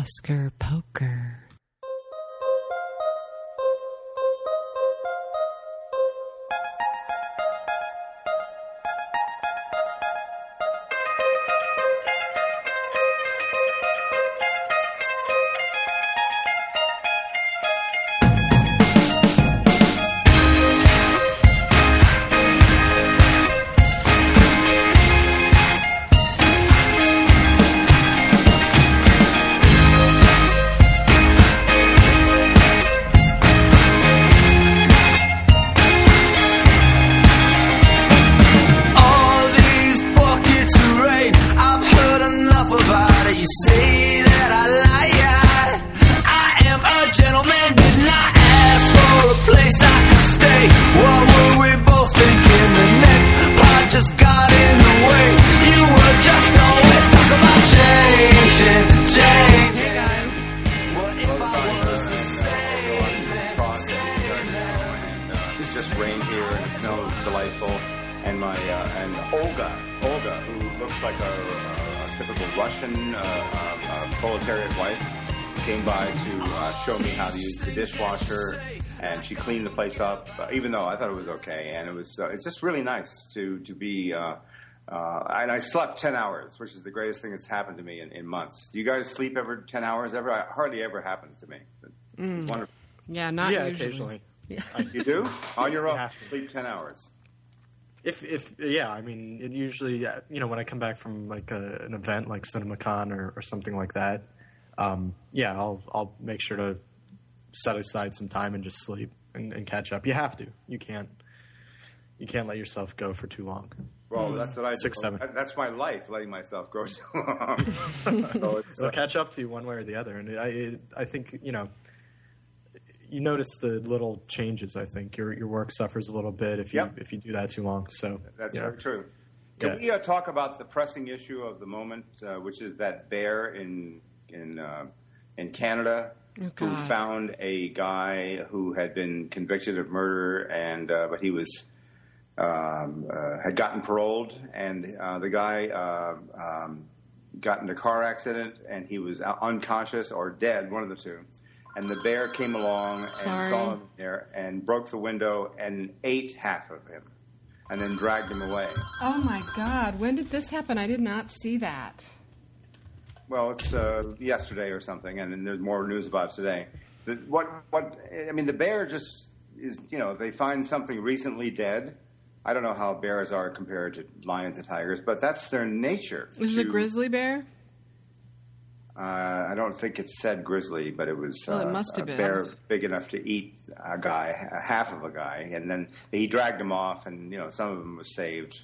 Oscar Poker. It's just really nice to to be. Uh, uh, and I slept ten hours, which is the greatest thing that's happened to me in, in months. Do you guys sleep ever ten hours ever? I, hardly ever happens to me. It's wonderful. Yeah, not yeah, usually. occasionally. You do on your own. have to. Sleep ten hours. If if yeah, I mean, it usually uh, you know when I come back from like a, an event like CinemaCon or, or something like that, um, yeah, I'll I'll make sure to set aside some time and just sleep and, and catch up. You have to. You can't. You can't let yourself go for too long. Well, that's what I Six, do. seven. That's my life, letting myself grow too long. so It'll uh, catch up to you one way or the other, and I it, I think you know. You notice the little changes. I think your your work suffers a little bit if you Yep. if you do that too long. So that's yeah. very true. Can Yeah. we uh, talk about the pressing issue of the moment, uh, which is that bear in in uh, in Canada Oh, who found a guy who had been convicted of murder, and uh, but he was um, uh, had gotten paroled, and uh, the guy uh, um, got in a car accident, and he was unconscious or dead, one of the two. And the bear came along and Sorry. saw him there and broke the window and ate half of him, and then dragged him away. Oh my God! When did this happen? I did not see that. Well, it's uh, yesterday or something, and then there's more news about it today. The, what? What? I mean, the bear just is. You know, they find something recently dead. I don't know how bears are compared to lions and tigers, but that's their nature. Is it a grizzly bear? Uh, I don't think it said grizzly, but it was Well, it uh, must have a been. bear big enough to eat a guy, a half of a guy, and then he dragged him off, and you know some of them was saved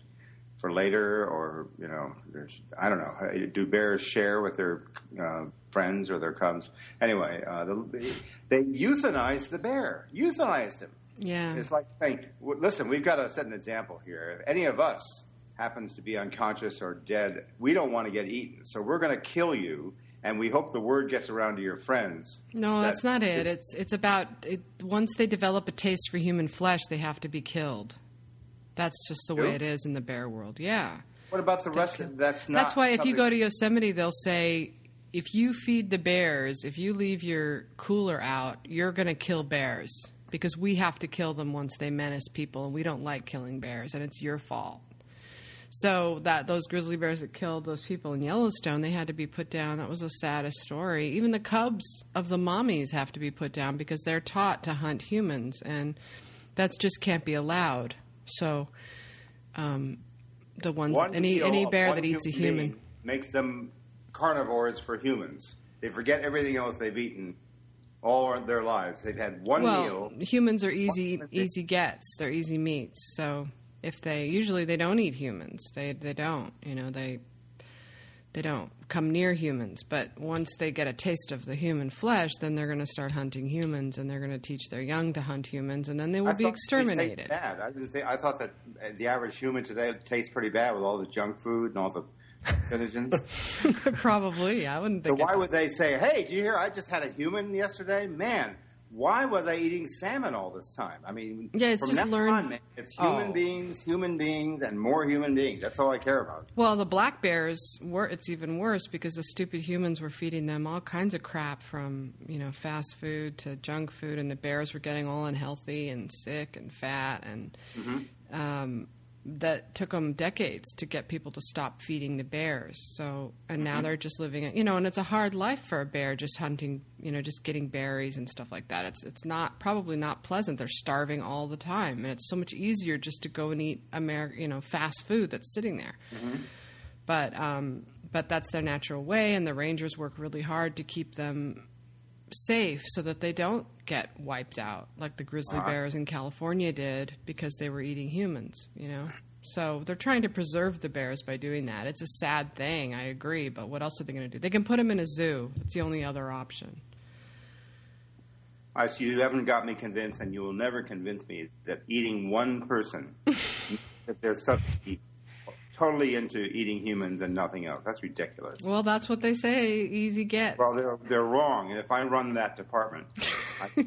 for later, or you know, there's I don't know. Do bears share with their uh, friends or their cubs? Anyway, uh, the, they euthanized the bear, euthanized him. Yeah. It's like saying, w- listen, we've got to set an example here. If any of us happens to be unconscious or dead, we don't want to get eaten. So we're going to kill you, and we hope the word gets around to your friends. No, that's not it. It's it's about it, once they develop a taste for human flesh, they have to be killed. That's just the way it is in the bear world. Yeah. What about the rest? Of, that's not. That's why if you go to Yosemite, they'll say if you feed the bears, if you leave your cooler out, you're going to kill bears because we have to kill them once they menace people, and we don't like killing bears, and it's your fault. So that those grizzly bears that killed those people in Yellowstone, they had to be put down. That was the saddest story. Even the cubs of the mommies have to be put down because they're taught to hunt humans, and that just can't be allowed. So, um, the ones one any any bear that eats a human. makes them carnivores for humans. They forget everything else they've eaten all their lives. They've had one Well, meal. humans are easy easy gets. They're easy meats. So if they usually they don't eat humans. They they don't. You know they they don't come near humans. But once they get a taste of the human flesh, then they're going to start hunting humans, and they're going to teach their young to hunt humans, and then they will I be exterminated. Bad. I, just think, I thought that uh, the average human today tastes pretty bad with all the junk food and all the carcinogens. Probably, I wouldn't think. So why it- would they say, "Hey, do you hear? I just had a human yesterday. Man, why was I eating salmon all this time? I mean, Yeah, it's from just now learn- on, it's human Oh. beings, human beings, and more human beings. That's all I care about. Well, the black bears were it's even worse because the stupid humans were feeding them all kinds of crap from, you know, fast food to junk food and the bears were getting all unhealthy and sick and fat and um, that took them decades to get people to stop feeding the bears. So, and now they're just living, it- you know, and it's a hard life for a bear just hunting, you know, just getting berries and stuff like that. It's it's not probably not pleasant. They're starving all the time, and it's so much easier just to go and eat Ameri- you know, fast food that's sitting there. But um, but that's their natural way, and the rangers work really hard to keep them safe so that they don't get wiped out like the grizzly bears in California did because they were eating humans, you know. So they're trying to preserve the bears by doing that. It's a sad thing, I agree, but what else are they going to do? They can put them in a zoo. That's the only other option. I see you haven't got me convinced, and you will never convince me that eating one person, that there's something totally into eating humans and nothing else. That's ridiculous. Well, that's what they say. Easy gets. Well, they're they're wrong, and if I run that department, I,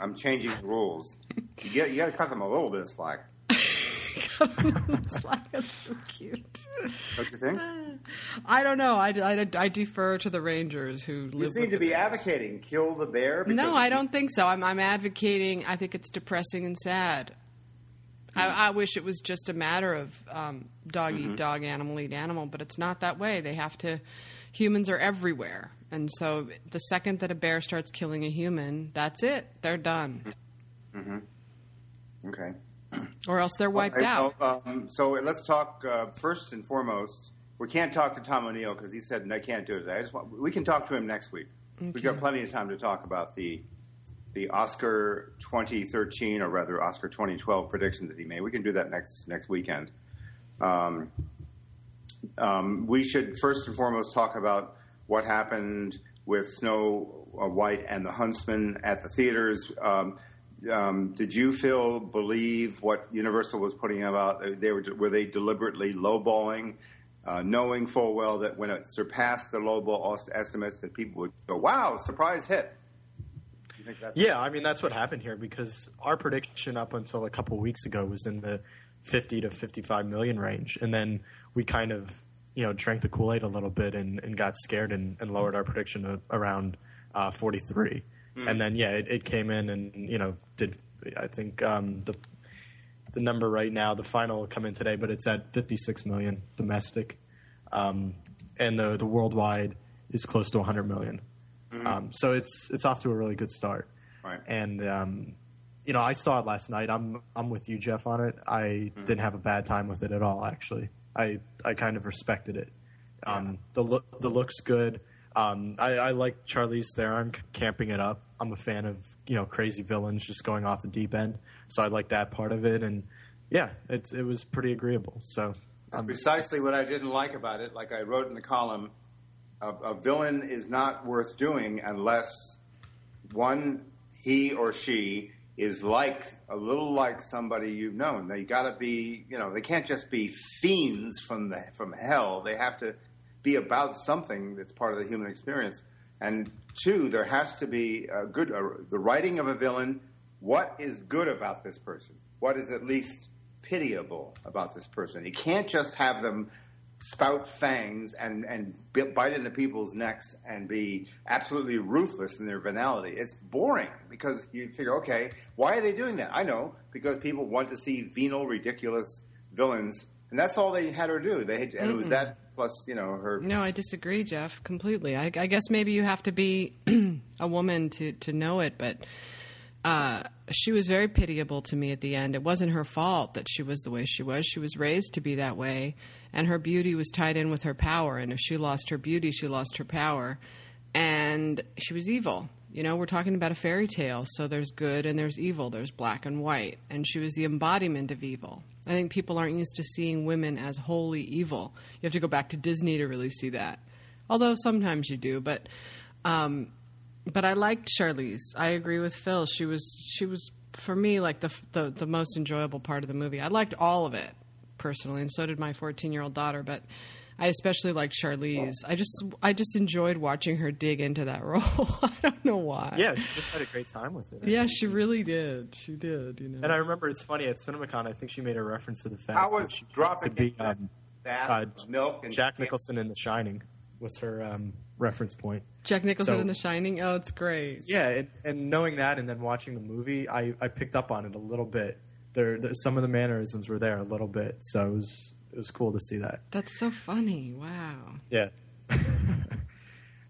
I'm changing the rules. You get you got to cut them a little bit of slack. Slack is so cute. Don't you think? I don't know. I, I, I defer to the rangers who You seem to be bears. advocating kill the bear. No, I don't think so. I'm, I'm advocating. I think it's depressing and sad. I, I wish it was just a matter of um, dog eat dog, animal eat animal, but it's not that way. They have to. Humans are everywhere, and so the second that a bear starts killing a human, that's it. They're done, Mm-hmm. Okay. or else they're wiped Okay, out. well, um, so let's talk uh, first and foremost. We can't talk to Tom O'Neill because he said I can't do it. I just want, we can talk to him next week. We've got plenty of time to talk about the the Oscar 2013 or rather Oscar 2012 predictions that he made. We can do that next next weekend. Um, um, we should first and foremost talk about what happened with Snow uh, White and the Huntsman at the theaters. Um, um, did you, Phil, believe what Universal was putting about? They were were they deliberately lowballing, uh, knowing full well that when it surpassed the lowball estimates, that people would go, "Wow, surprise hit." Think that's Yeah, I mean that's what happened here because our prediction up until a couple weeks ago was in the 50 to 55 million range, and then we kind of you know drank the Kool Aid a little bit and, and got scared and, and lowered our prediction to around uh, 43, and then yeah, it, it came in and you know did I think um, the the number right now the final will come in today, but it's at 56 million domestic, um, and the the worldwide is close to 100 million. Um, so it's it's off to a really good start. Right. And um, you know, I saw it last night. I'm I'm with you, Jeff, on it. I didn't have a bad time with it at all. Actually, I I kind of respected it. Um, the look the looks good. Um, I, I like Charlize Theron camping it up. I'm a fan of you know crazy villains just going off the deep end. So I like that part of it. And yeah, it's it was pretty agreeable. So That's um, precisely what I didn't like about it. Like I wrote in the column, a, a villain is not worth doing unless one he or she is like a little like somebody you've known. They got to be, you know, they can't just be fiends from the from hell. They have to be about something that's part of the human experience. And two, there has to be a good uh, the writing of a villain. What is good about this person? What is at least pitiable about this person? You can't just have them spout fangs and and bite into people's necks and be absolutely ruthless in their venality. It's boring because you figure, okay, why are they doing that? I know because people want to see venal, ridiculous villains, and that's all they had her do. They had, and it was that plus, you know, her. No, I disagree, Jeff, completely. I, I guess maybe you have to be a woman to, to know it, but uh, she was very pitiable to me at the end. It wasn't her fault that she was the way she was. She was raised to be that way, and her beauty was tied in with her power. And if she lost her beauty, she lost her power. And she was evil. You know, we're talking about a fairy tale, so there's good and there's evil, there's black and white. And she was the embodiment of evil. I think people aren't used to seeing women as wholly evil. You have to go back to Disney to really see that. Although sometimes you do, but um, but I liked Charlize. I agree with Phil. She was she was for me like the the, the most enjoyable part of the movie. I liked all of it personally, and so did my 14 year old daughter. But I especially liked Charlize. I just I just enjoyed watching her dig into that role. I don't know why. Yeah, she just had a great time with it. Yeah, she really did. She did. You know. And I remember it's funny at CinemaCon. I think she made a reference to the fact I that she wanted dropping to be into um, bath uh, milk and Jack Nicholson in The Shining was her um, reference point. Jack Nicholson so- in The Shining. Oh, it's great. Yeah, and, and knowing that, and then watching the movie, I, I picked up on it a little bit. There, the, some of the mannerisms were there a little bit, so it was it was cool to see that. That's so funny. Wow. Yeah,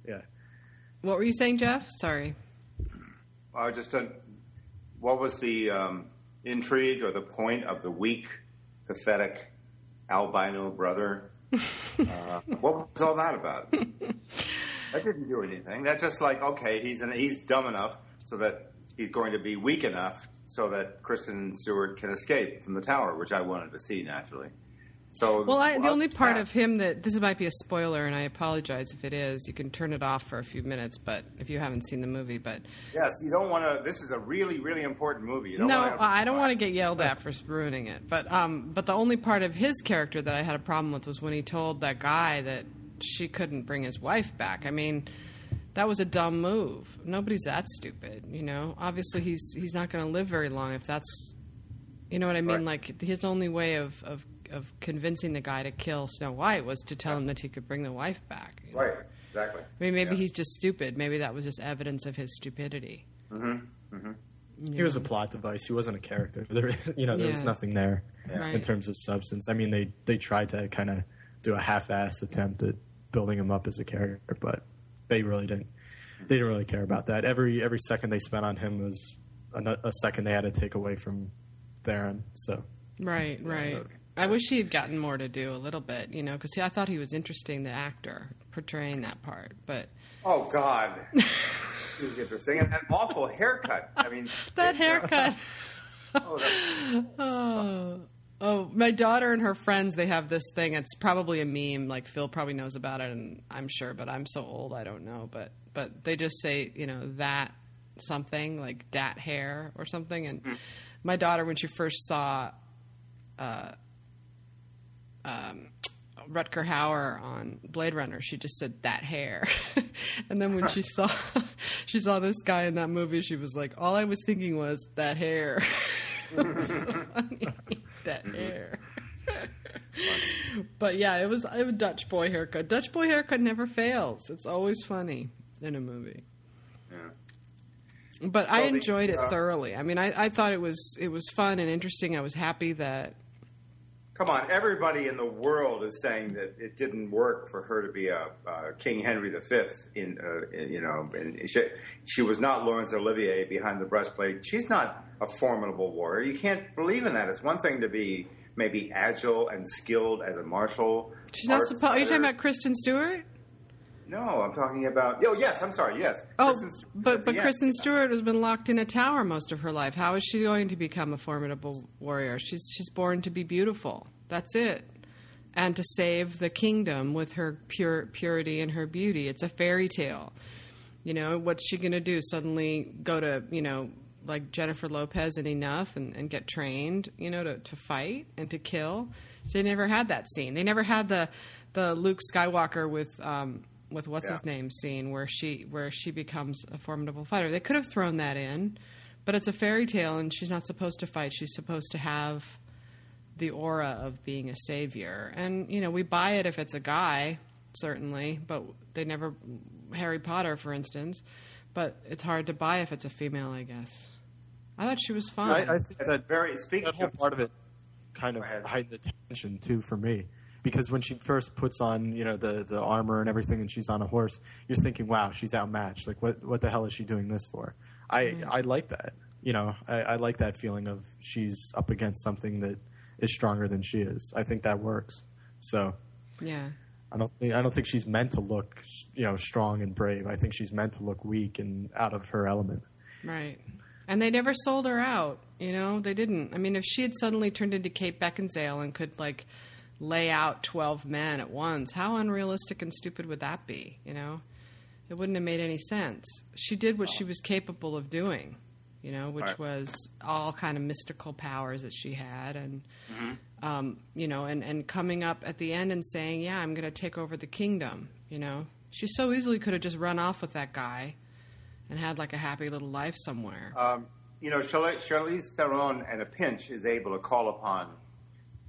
yeah. What were you saying, Jeff? Sorry. Uh, just a, what was the um, intrigue or the point of the weak, pathetic albino brother? uh, what was all that about? that didn't do anything. That's just like okay, he's an, he's dumb enough so that he's going to be weak enough so that Kristen Stewart can escape from the tower, which I wanted to see naturally. So Well, I, the only part yeah. of him that this might be a spoiler, and I apologize if it is. You can turn it off for a few minutes, but if you haven't seen the movie, but yes, you don't want to. This is a really really important movie. You don't no, wanna, I don't want to get yelled at for ruining it. But um, but the only part of his character that I had a problem with was when he told that guy that she couldn't bring his wife back. I mean, that was a dumb move. Nobody's that stupid, you know. Obviously, he's he's not going to live very long if that's, you know what I mean. Right. Like his only way of of of convincing the guy to kill Snow White was to tell him that he could bring the wife back. you know? Right, exactly. I mean, maybe Yeah. he's just stupid. Maybe that was just evidence of his stupidity. Mhm. Mhm. He was a plot device. He wasn't a character. There, you know, there was nothing there Right. in terms of substance. I mean, they they tried to kind of do a half-ass attempt at building him up as a character, but they really didn't. They didn't really care about that. Every every second they spent on him was a, a second they had to take away from Theron. So Right, right. I wish he had gotten more to do a little bit, you know, because I thought he was interesting, the actor portraying that part. But Oh God, it was interesting, and that awful haircut. I mean, that haircut. Oh, that- oh, oh, my daughter and her friends, they have this thing. It's probably a meme. Like Phil probably knows about it, and I'm sure, but I'm so old, I don't know. But but they just say, you know, that something like dat hair or something. And my daughter, when she first saw uh, um, Rutger Hauer on Blade Runner, she just said that hair. and then when she saw she saw this guy in that movie, she was like, all I was thinking was that hair. So funny. That hair. but yeah, it was was Dutch boy haircut. Dutch boy haircut never fails. It's always funny in a movie. But I So the, enjoyed it uh, thoroughly. I mean, I, I thought it was it was fun and interesting. I was happy that come on, everybody in the world is saying that it didn't work for her to be a uh, King Henry V. In, uh, in you know, and she, she was not Laurence Olivier behind the breastplate. She's not a formidable warrior. You can't believe in that. It's one thing to be maybe agile and skilled as a martial. she's not supposed. Are you talking about Kristen Stewart? No, I'm talking about. Oh, yes. I'm sorry. Yes. Oh, Kristen but but. Kristen Stewart has been locked in a tower most of her life. How is she going to become a formidable warrior? She's she's born to be beautiful. That's it, and to save the kingdom with her pure purity and her beauty. It's a fairy tale. You know what's she going to do? Suddenly go to you know like Jennifer Lopez and enough and, and get trained you know to, to fight and to kill. They never had that scene. They never had the the Luke Skywalker with um, with what's Yeah. his name scene where she where she becomes a formidable fighter. They could have thrown that in, but it's a fairy tale and she's not supposed to fight. She's supposed to have the aura of being a savior. And you know, we buy it if it's a guy, certainly, but they never Harry Potter for instance, but it's hard to buy if it's a female, I guess. I thought she was fine. I, I think that very speaking that whole part of it kind of Go heightened the tension too for me because when she first puts on you know the the armor and everything and she's on a horse you're thinking wow she's outmatched like what what the hell is she doing this for i mm-hmm. i like that you know I, I like that feeling of she's up against something that is stronger than she is i think that works so yeah. I don't think I don't think she's meant to look, you know, strong and brave. I think she's meant to look weak and out of her element. Right. And they never sold her out, you know? They didn't. I mean, if she had suddenly turned into Kate Beckinsale and could, like, lay out 12 men at once, how unrealistic and stupid would that be, you know? It wouldn't have made any sense. She did what she was capable of doing. you know, which Right. was all kind of mystical powers that she had, and um, you know, and and coming up at the end and saying, "Yeah, I'm going to take over the kingdom." You know, she so easily could have just run off with that guy and had like a happy little life somewhere. Um, you know, Charlize, Charlize Theron, at a pinch, is able to call upon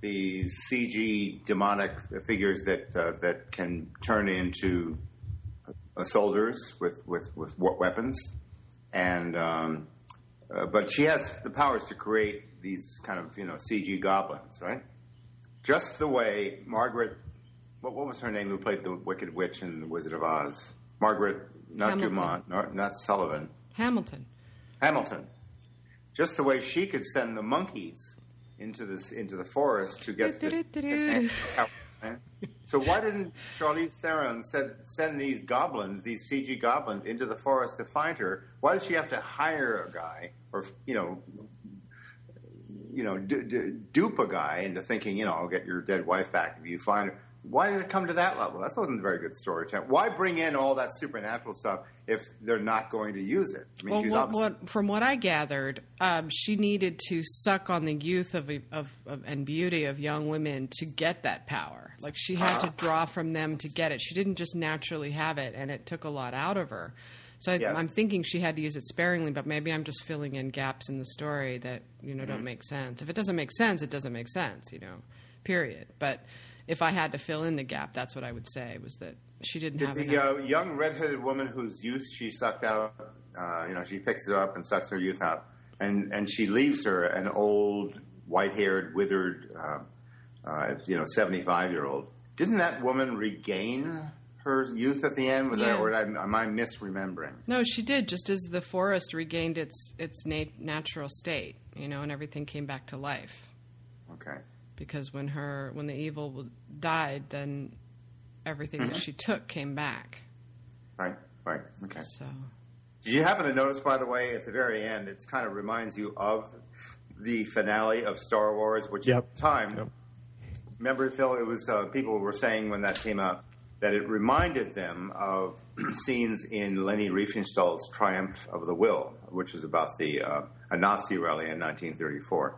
these CG demonic figures that uh, that can turn into uh, soldiers with with, with weapons, and um, uh, but she has the powers to create these kind of you know CG goblins, right? Just the way Margaret, what, what was her name? Who played the Wicked Witch in The Wizard of Oz? Margaret, not Hamilton. Dumont, not, not Sullivan. Hamilton. Hamilton. Just the way she could send the monkeys into this into the forest to get the, Do-do-do-do-do. So why didn't Charlize Theron send, send these goblins, these CG goblins, into the forest to find her? Why did she have to hire a guy, or you know, you know, d- d- dupe a guy into thinking, you know, I'll get your dead wife back if you find her? Why did it come to that level? That wasn't a very good story. Why bring in all that supernatural stuff if they're not going to use it? I mean, Well, she's what, what, from what I gathered, um, she needed to suck on the youth of, of, of and beauty of young women to get that power. Like she had to draw from them to get it. She didn't just naturally have it, and it took a lot out of her. So I, Yes. I'm thinking she had to use it sparingly, but maybe I'm just filling in gaps in the story that you know Mm-hmm. don't make sense. If it doesn't make sense, it doesn't make sense. You know, period. But if I had to fill in the gap, that's what I would say was that she didn't Did have the uh, young redheaded woman whose youth she sucked out, uh, you know, she picks her up and sucks her youth out, and and she leaves her an old, white haired, withered, uh, uh, you know, seventy five year old. Didn't that woman regain her youth at the end? Was Yeah. that, or am am I misremembering? No, she did. Just as the forest regained its its nat- natural state, you know, and everything came back to life. Okay. Because when her when the evil died, then everything that she took came back. Right. Right. Okay. So Did you happen to notice, by the way, at the very end, it kind of reminds you of the finale of Star Wars, which Yep. at the time, Yep. remember, Phil, it was uh, people were saying when that came out that it reminded them of scenes in Leni Riefenstahl's Triumph of the Will, which was about the uh, a Nazi rally in 1934.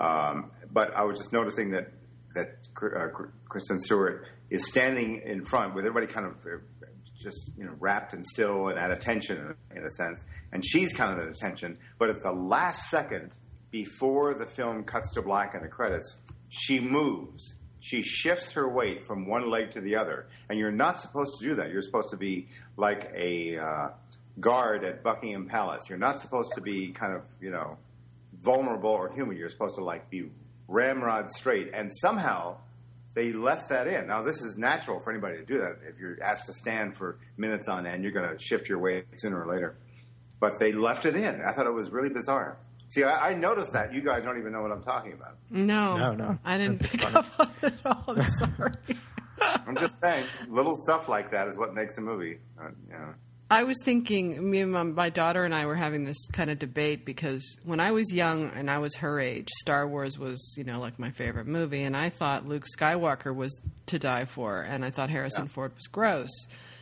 Um, but I was just noticing that that uh, Kristen Stewart is standing in front with everybody kind of uh, just you know wrapped and still and at attention in a sense, and she's kind of at attention. But at the last second before the film cuts to black and the credits, she moves. She shifts her weight from one leg to the other, and you're not supposed to do that. You're supposed to be like a uh, guard at Buckingham Palace. You're not supposed to be kind of you know vulnerable or human. You're supposed to like be ramrod straight, and somehow they left that in. Now, this is natural for anybody to do that. If you're asked to stand for minutes on end, you're going to shift your weight sooner or later. But they left it in. I thought it was really bizarre. See, I, I noticed that. You guys don't even know what I'm talking about. no, No, no. I didn't That's pick funny. up on it at all. I'm sorry. I'm just saying, little stuff like that is what makes a movie. Uh, you know. I was thinking, me and my, my daughter and I were having this kind of debate because when I was young and I was her age, Star Wars was, you know, like my favorite movie, and I thought Luke Skywalker was to die for, and I thought Harrison Ford was gross.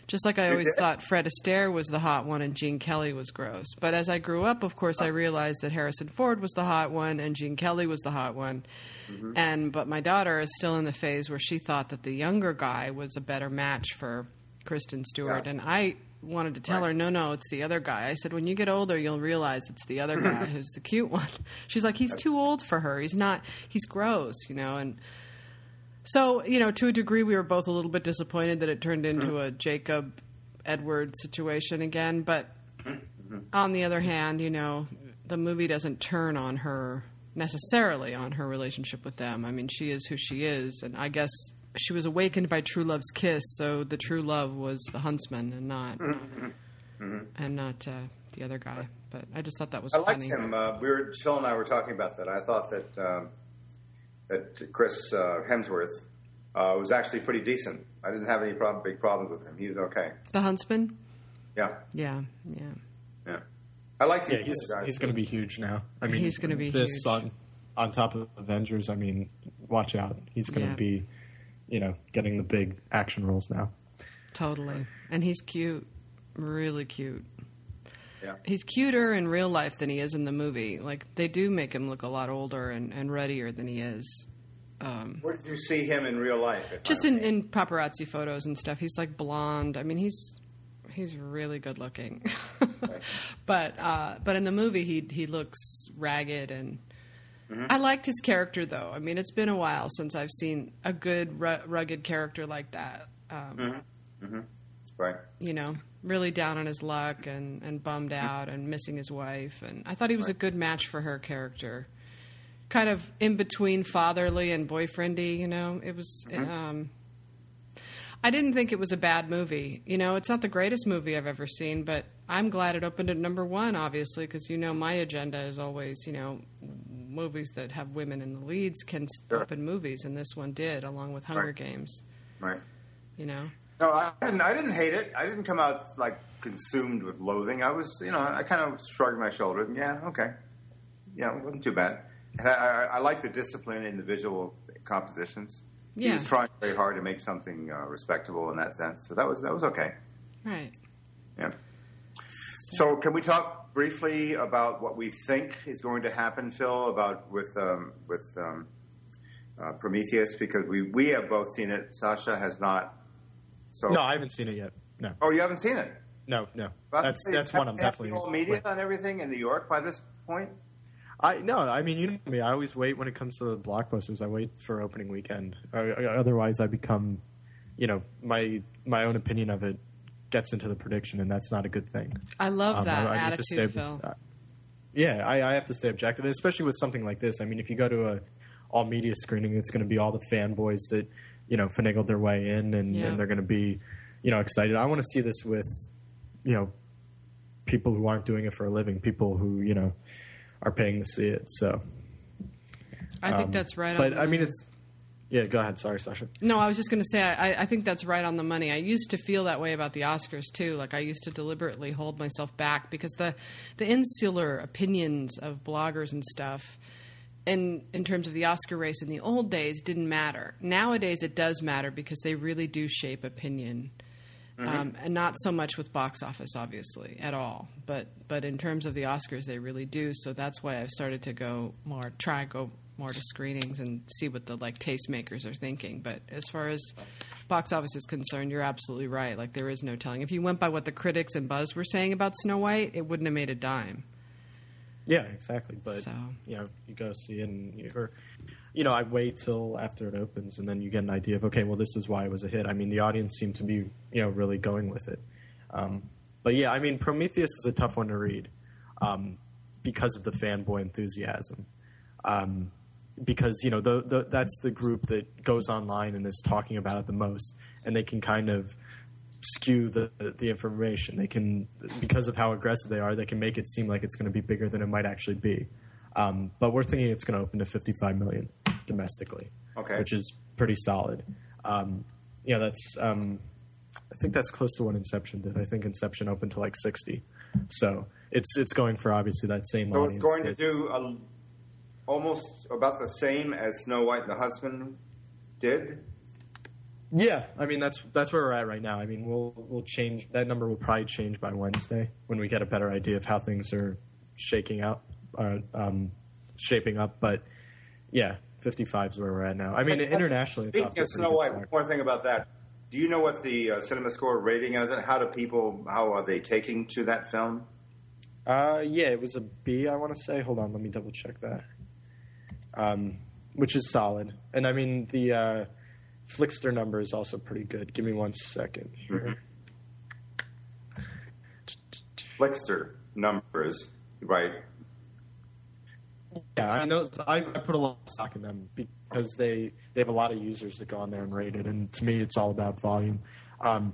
Just like I always thought Fred Astaire was the hot one and Gene Kelly was gross. But as I grew up, of course, I oh. realized that Harrison Ford was the hot one and Gene Kelly was the hot one. Mm-hmm. And but my daughter is still in the phase where she thought that the younger guy was a better match for Kristen Stewart, Yeah. and I wanted to tell Right. her, no, no, it's the other guy. I said, when you get older, you'll realize it's the other guy who's the cute one. She's like, he's too old for her. He's not. He's gross, you know. And so, you know, to a degree, we were both a little bit disappointed that it turned mm-hmm. into a Jacob Edward situation again. But mm-hmm. on the other hand, you know, the movie doesn't turn on her necessarily on her relationship with them. I mean, she is who she is, and I guess she was awakened by true love's kiss. So the true love was the huntsman, and not and not uh, the other guy. But I just thought that was I liked funny. him. Uh, we were Phil and I were talking about that. I thought that um, that Chris uh, Hemsworth uh, was actually pretty decent. I didn't have any problem, big problems with him. He was okay. The huntsman. Yeah, Yeah, yeah. yeah. I like the Yeah, he's guys. he's going to be huge now. I mean, He's gonna be this huge. on on top of Avengers. I mean, watch out. He's going to Yeah. be, you know, getting the big action roles now. Totally. And he's cute. Really cute. Yeah. He's cuter in real life than he is in the movie. Like they do make him look a lot older and, and readier than he is. Where did you see him in real life? Just in, in paparazzi photos and stuff. He's like blonde. I mean, he's he's really good looking. but uh, but in the movie, he he looks ragged and. I liked his character though. I mean, it's been a while since I've seen a good ru- rugged character like that. Um, right. you know, really down on his luck and, and bummed out and missing his wife. And I thought he was a good match for her character. Kind of in between fatherly and boyfriendy, you know. It was. Um, I didn't think it was a bad movie. You know, it's not the greatest movie I've ever seen, but I'm glad it opened at number one, obviously, because you know my agenda is always, you know, movies that have women in the leads can Sure. open movies, and this one did, along with Hunger Right. Games. Right. You know. No, I didn't. I didn't hate it. I didn't come out like consumed with loathing. I was, you know, I kind of shrugged my shoulders. Yeah, okay, yeah, it wasn't too bad. And I, I, I like the discipline in the visual compositions. Yeah. He was trying very hard to make something uh, respectable in that sense. So that was that was okay. Right. Yeah. So can we talk briefly about what we think is going to happen, Phil, about with um, with um, uh, Prometheus? Because we we have both seen it. Sasha has not. So No, I haven't seen it yet. No, oh, you haven't seen it. no, no. Well, That's they that's one I'm definitely. the whole media on everything in New York by this point. I no, I mean you know me. I always wait when it comes to the blockbusters. I wait for opening weekend. Otherwise, I become, you know, my my own opinion of it gets into the prediction, and that's not a good thing. I love Um, that I- I attitude, stay- Phil. uh, yeah, I, I have to stay objective, especially with something like this. I mean, if you go to a all media screening, it's going to be all the fanboys that you know finagled their way in, and, Yeah. and they're going to be, you know, excited. I want to see this with, you know, people who aren't doing it for a living, people who you know are paying to see it. So, I think um, that's right. But on the I mean, it's yeah. Go ahead. Sorry, Sasha. no. I was just going to say I, I think that's right on the money. I used to feel that way about the Oscars too. Like I used to deliberately hold myself back because the the insular opinions of bloggers and stuff. In, in terms of the Oscar race in the old days didn't matter. Nowadays it does matter because they really do shape opinion. Um, and not so much with box office, obviously, at all. But but in terms of the Oscars, they really do. So that's why I've started to go more, try go more to screenings and see what the like tastemakers are thinking. But as far as box office is concerned, you're absolutely right. Like there is no telling. If you went by what the critics and Buzz were saying about Snow White, it wouldn't have made a dime. Yeah, exactly. But So- you know, you go see it, and you, or you know, I wait till after it opens, and then you get an idea of okay, well, this is why it was a hit. I mean, the audience seemed to be you know really going with it. Um, but yeah, I mean, Prometheus is a tough one to read um, because of the fanboy enthusiasm. Um, because you know the, the, that's the group that goes online and is talking about it the most, and they can kind of skew the the information. They can because of how aggressive they are, they can make it seem like it's going to be bigger than it might actually be. Um, but we're thinking it's going to open to 55 million domestically, Okay. which is pretty solid. Um, yeah, that's um, I think that's close to what Inception did. I think Inception opened to like 60, so it's it's going for obviously that same So audience. it's going to do a, almost about the same as Snow White and the Huntsman did. Yeah, I mean that's that's where we're at right now. I mean we'll we'll change that number will probably change by Wednesday when we get a better idea of how things are shaking out, uh, um, shaping up. But yeah, fifty five is where we're at now. I mean internationally, it's off Speaking to a of pretty Snow White, start. one thing about that. Do you know what the uh, cinema score rating is? And how do people? How are they taking to that film? Uh, yeah, it was a B. I want to say. Hold on, let me double check that. Um, which is solid, and I mean the uh, Flixster number is also pretty good. Give me one second here. Flixster numbers, right? Yeah, I mean, those, I, I put a lot of stock in them because they they have a lot of users that go on there and rate it, and to me, it's all about volume. Um,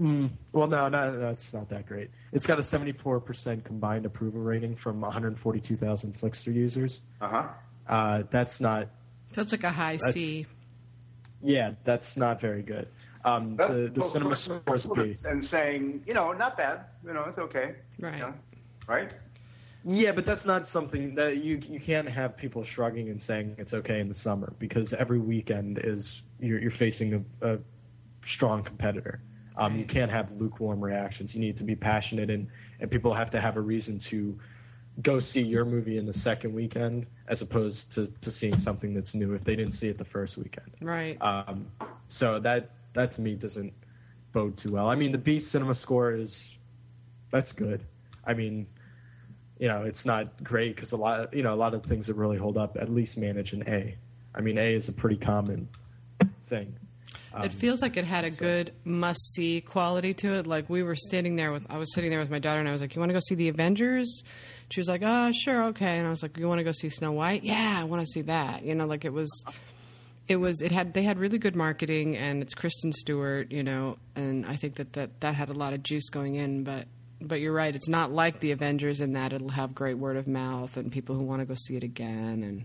mm, well, no, no, no, it's not that great. It's got a 74% combined approval rating from 142,000 Flixster users. Uh huh. Uh, that's not, Sounds like a high C. yeah, that's not very good. Um, the the cinema score is B. and saying, you know, not bad. You know, it's okay. Right. You know, right? Yeah, but that's not something that you you can't have people shrugging and saying it's okay in the summer because every weekend is you're, you're facing a, a strong competitor. Um, you can't have lukewarm reactions. You need to be passionate, and, and people have to have a reason to go see your movie in the second weekend as opposed to, to seeing something that's new if they didn't see it the first weekend. Right. Um, so that that to me doesn't bode too well. I mean, the B cinema score is that's good. I mean, you know, it's not great because a lot, you know, a lot of things that really hold up at least manage an A. I mean, A is a pretty common thing. Um, it feels like it had a good must see quality to it. Like we were sitting there with, I was sitting there with my daughter, and I was like, "You want to go see the Avengers?" She was like, "Oh, sure, okay." And I was like, "You want to go see Snow White?" Yeah, I want to see that. You know, like it was, it was, it had, they had really good marketing, and it's Kristen Stewart, you know, and I think that that that had a lot of juice going in, but. But you're right; it's not like the Avengers in that it'll have great word of mouth and people who want to go see it again, and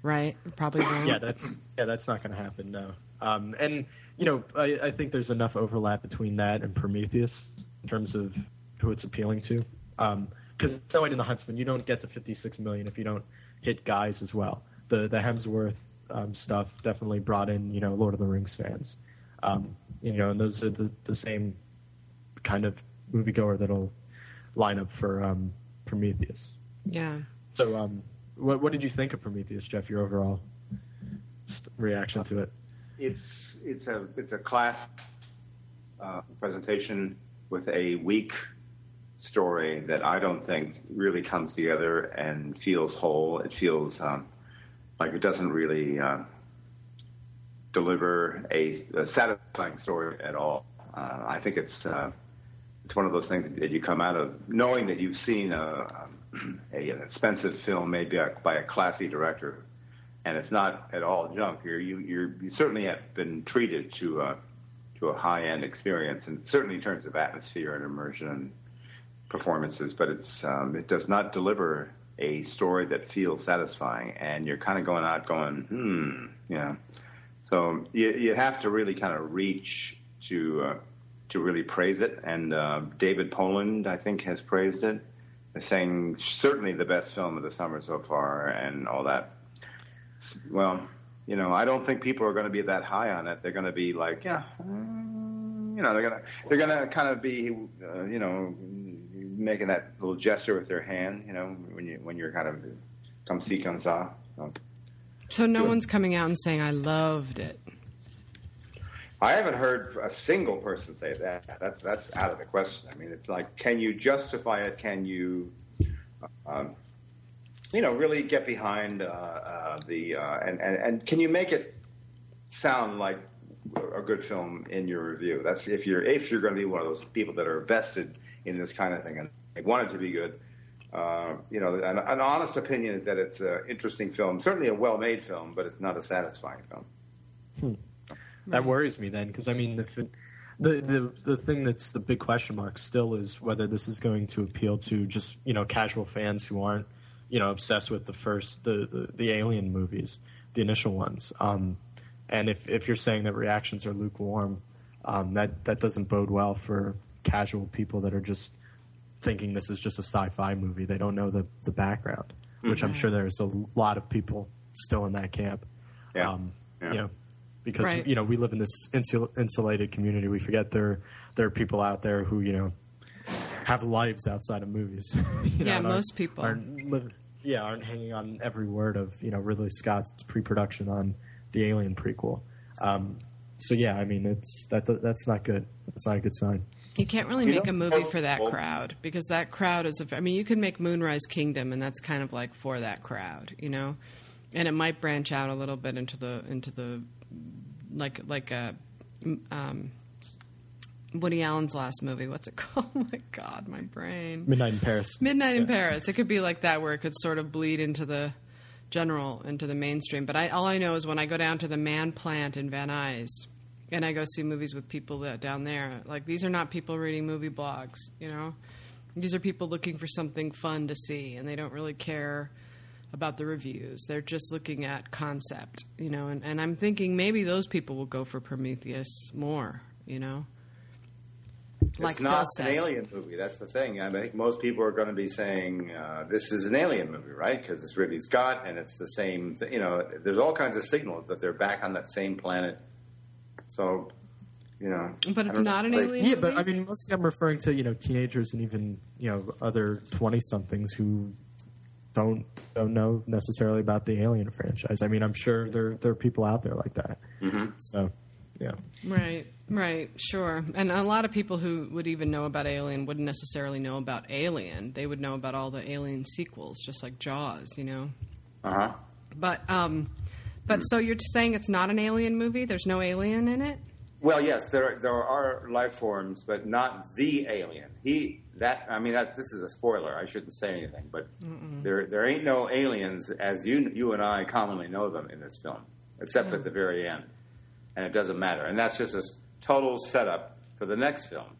right, probably won't. yeah, that's yeah, that's not going to happen. No. Um, and you know, I, I think there's enough overlap between that and Prometheus in terms of who it's appealing to. Because um, White and the Huntsman, you don't get to 56 million if you don't hit guys as well. The the Hemsworth um, stuff definitely brought in you know Lord of the Rings fans. Um, you know, and those are the, the same kind of moviegoer that'll line up for um, Prometheus. Yeah. So, um, what what did you think of Prometheus, Jeff? Your overall reaction to it? It's it's a it's a class uh, presentation with a weak story that I don't think really comes together and feels whole. It feels um, like it doesn't really uh, deliver a, a, satisfying story at all. Uh, I think it's uh, it's one of those things that you come out of knowing that you've seen a, a an expensive film made by a, by a classy director, and it's not at all junk. You're, you you're, you certainly have been treated to a to a high end experience, and certainly in terms of atmosphere and immersion and performances. But it's um, it does not deliver a story that feels satisfying, and you're kind of going out going, hmm, yeah. So you you have to really kind of reach to. Uh, to really praise it, and uh, David Poland, I think, has praised it, saying certainly the best film of the summer so far, and all that. Well, you know, I don't think people are going to be that high on it. They're going to be like, yeah, uh, you know, they're going to they're going to kind of be, uh, you know, making that little gesture with their hand, you know, when you when you're kind of come see, come saw. So, so no good. one's coming out and saying I loved it. I haven't heard a single person say that. That's that's out of the question. I mean, it's like, can you justify it? Can you, um, you know, really get behind uh, uh, the uh, and, and and can you make it sound like a good film in your review? That's if you're if you're going to be one of those people that are vested in this kind of thing and they want it to be good. Uh, you know, an, an honest opinion is that it's an interesting film, certainly a well-made film, but it's not a satisfying film. Hmm that worries me then because I mean if it, the the the thing that's the big question mark still is whether this is going to appeal to just you know casual fans who aren't you know obsessed with the first the the, the Alien movies, the initial ones. Um, and if if you're saying that reactions are lukewarm, um, that that doesn't bode well for casual people that are just thinking this is just a sci-fi movie. They don't know the the background, which mm-hmm. I'm sure there's a lot of people still in that camp. Yeah. Um, yeah. You know, because right. you know we live in this insul- insulated community. We forget there there are people out there who you know have lives outside of movies. yeah, know, most people aren't live, yeah aren't hanging on every word of you know Ridley Scott's pre-production on the Alien prequel. Um, so yeah, I mean it's that that's not good. That's not a good sign. You can't really you make know, a movie for that crowd because that crowd is. A, I mean, you could make Moonrise Kingdom, and that's kind of like for that crowd, you know. And it might branch out a little bit into the into the like like a um, Woody Allen's last movie. What's it called? Oh my god, my brain. Midnight in Paris. Midnight yeah. in Paris. It could be like that, where it could sort of bleed into the general, into the mainstream. But I, all I know is when I go down to the Mann Plant in Van Nuys, and I go see movies with people that down there, like these are not people reading movie blogs. You know, these are people looking for something fun to see, and they don't really care about the reviews. They're just looking at concept, you know, and, and I'm thinking maybe those people will go for Prometheus more, you know. Like it's not an alien movie. That's the thing. I, think most people are going to be saying uh, this is an alien movie, right? Because it's Ridley Scott, and it's the same. Th- you know, there's all kinds of signals that they're back on that same planet. So, You know, But it's don't know, an like- alien Yeah, but? I mean, mostly I'm referring to you know teenagers and even you know other twenty somethings who don't don't know necessarily about the Alien franchise. I mean, I'm sure there there are people out there like that. Mm-hmm. So, yeah, Right, right, sure. And a lot of people who would even know about Alien wouldn't necessarily know about Alien. They would know about all the Alien sequels, just like Jaws, you know. Uh-huh. But um, but so you're saying it's not an Alien movie? There's no alien in it? Well, yes, there there are life forms, but not the alien. He that I mean that this is a spoiler. I shouldn't say anything, but there there ain't no aliens as you you and I commonly know them in this film, except at the very end, and it doesn't matter. And that's just a total setup for the next film,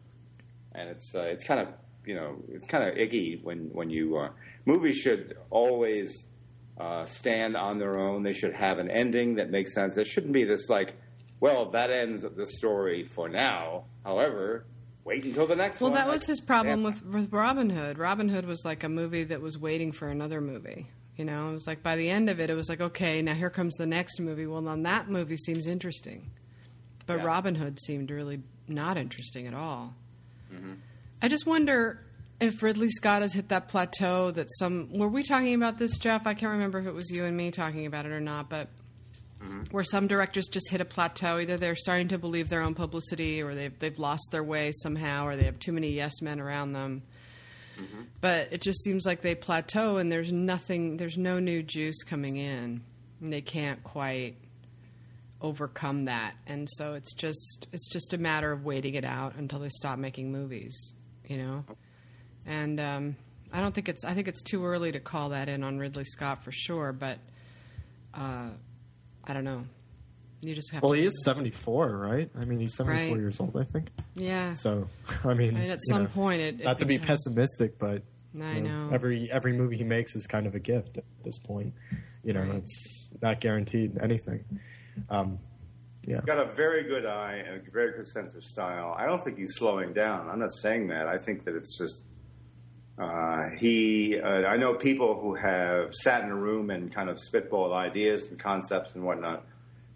and it's uh, it's kind of you know it's kind of icky when when you uh, movies should always uh, stand on their own. They should have an ending that makes sense. There shouldn't be this like, well, that ends the story for now. However, wait until the next Well, one. that was his problem Yeah. with with Robin Hood. Robin Hood was like a movie that was waiting for another movie. You know, it was like by the end of it, it was like, okay, now here comes the next movie. Well, then that movie seems interesting, but Yeah. Robin Hood seemed really not interesting at all. Mm-hmm. I just wonder if Ridley Scott has hit that plateau that some. Were we talking about this, Jeff? I can't remember if it was you and me talking about it or not, but Mm-hmm. where some directors just hit a plateau. Either they're starting to believe their own publicity, or they've they've lost their way somehow, or they have too many yes men around them. Mm-hmm. But it just seems like they plateau, and there's nothing, there's no new juice coming in, and they can't quite overcome that. And so it's just it's just a matter of waiting it out until they stop making movies, you know. And um, I don't think it's I think it's too early to call that in on Ridley Scott for sure, but uh, I don't know. You just have well, he is 74, right? I mean, he's 74 Right. years old, I think. yeah. So, I mean, I mean, at some know, point, it, it not to be pessimistic, but I you know. every every movie he makes is kind of a gift at this point. You know, Right. it's not guaranteed anything. Um, yeah. got a very good eye and a very good sense of style. I don't think he's slowing down. I'm not saying that. I think that it's just uh, he. Uh, I know people who have sat in a room and kind of spitballed ideas and concepts and whatnot,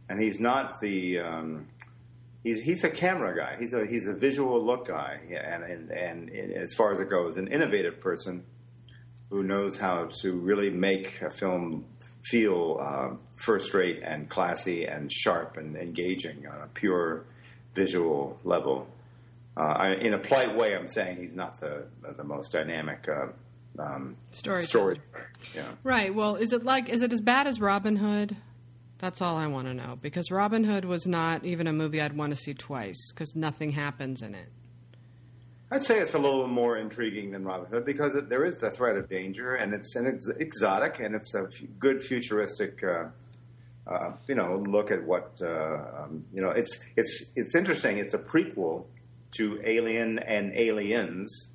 and he's not the. Um, he's he's a camera guy. He's a he's a visual look guy, and, and and and as far as it goes, an innovative person who knows how to really make a film feel uh, first rate and classy and sharp and engaging on a pure visual level. Uh, I, in a polite way, I'm saying he's not the the most dynamic uh, um, Storyteller. story. Yeah. Right. Well, is it like is it as bad as Robin Hood? That's all I want to know because Robin Hood was not even a movie I'd want to see twice because nothing happens in it. I'd say it's a little more intriguing than Robin Hood because it, there is the threat of danger, and it's and it's exotic, and it's a f- good futuristic, uh, uh, you know, look at what uh, um, you know. It's it's it's interesting. It's a prequel to Alien and Aliens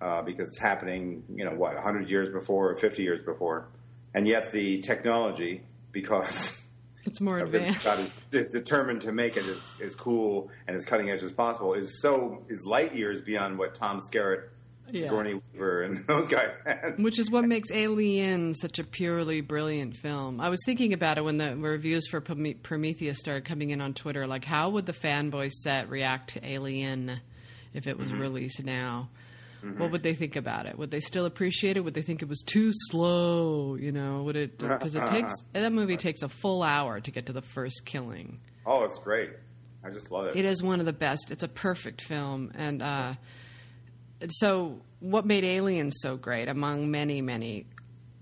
uh, because it's happening, you know, what hundred years before or fifty years before, and yet the technology because. It's more advanced. Scott is de- determined to make it as, as cool and as cutting edge as possible is so is light years beyond what Tom Skerritt, Yeah. Sigourney Weaver, and those guys had. Which is what makes Alien such a purely brilliant film. I was thinking about it when the reviews for Prometheus started coming in on Twitter. Like, how would the fanboy set react to Alien if it was mm-hmm. released now? What would they think about it? Would they still appreciate it? Would they think it was too slow? You know, would it? Because it takes that movie takes a full hour to get to the first killing. Oh, it's great. I just love it. It is one of the best. It's a perfect film, and uh, so what made Alien so great, among many, many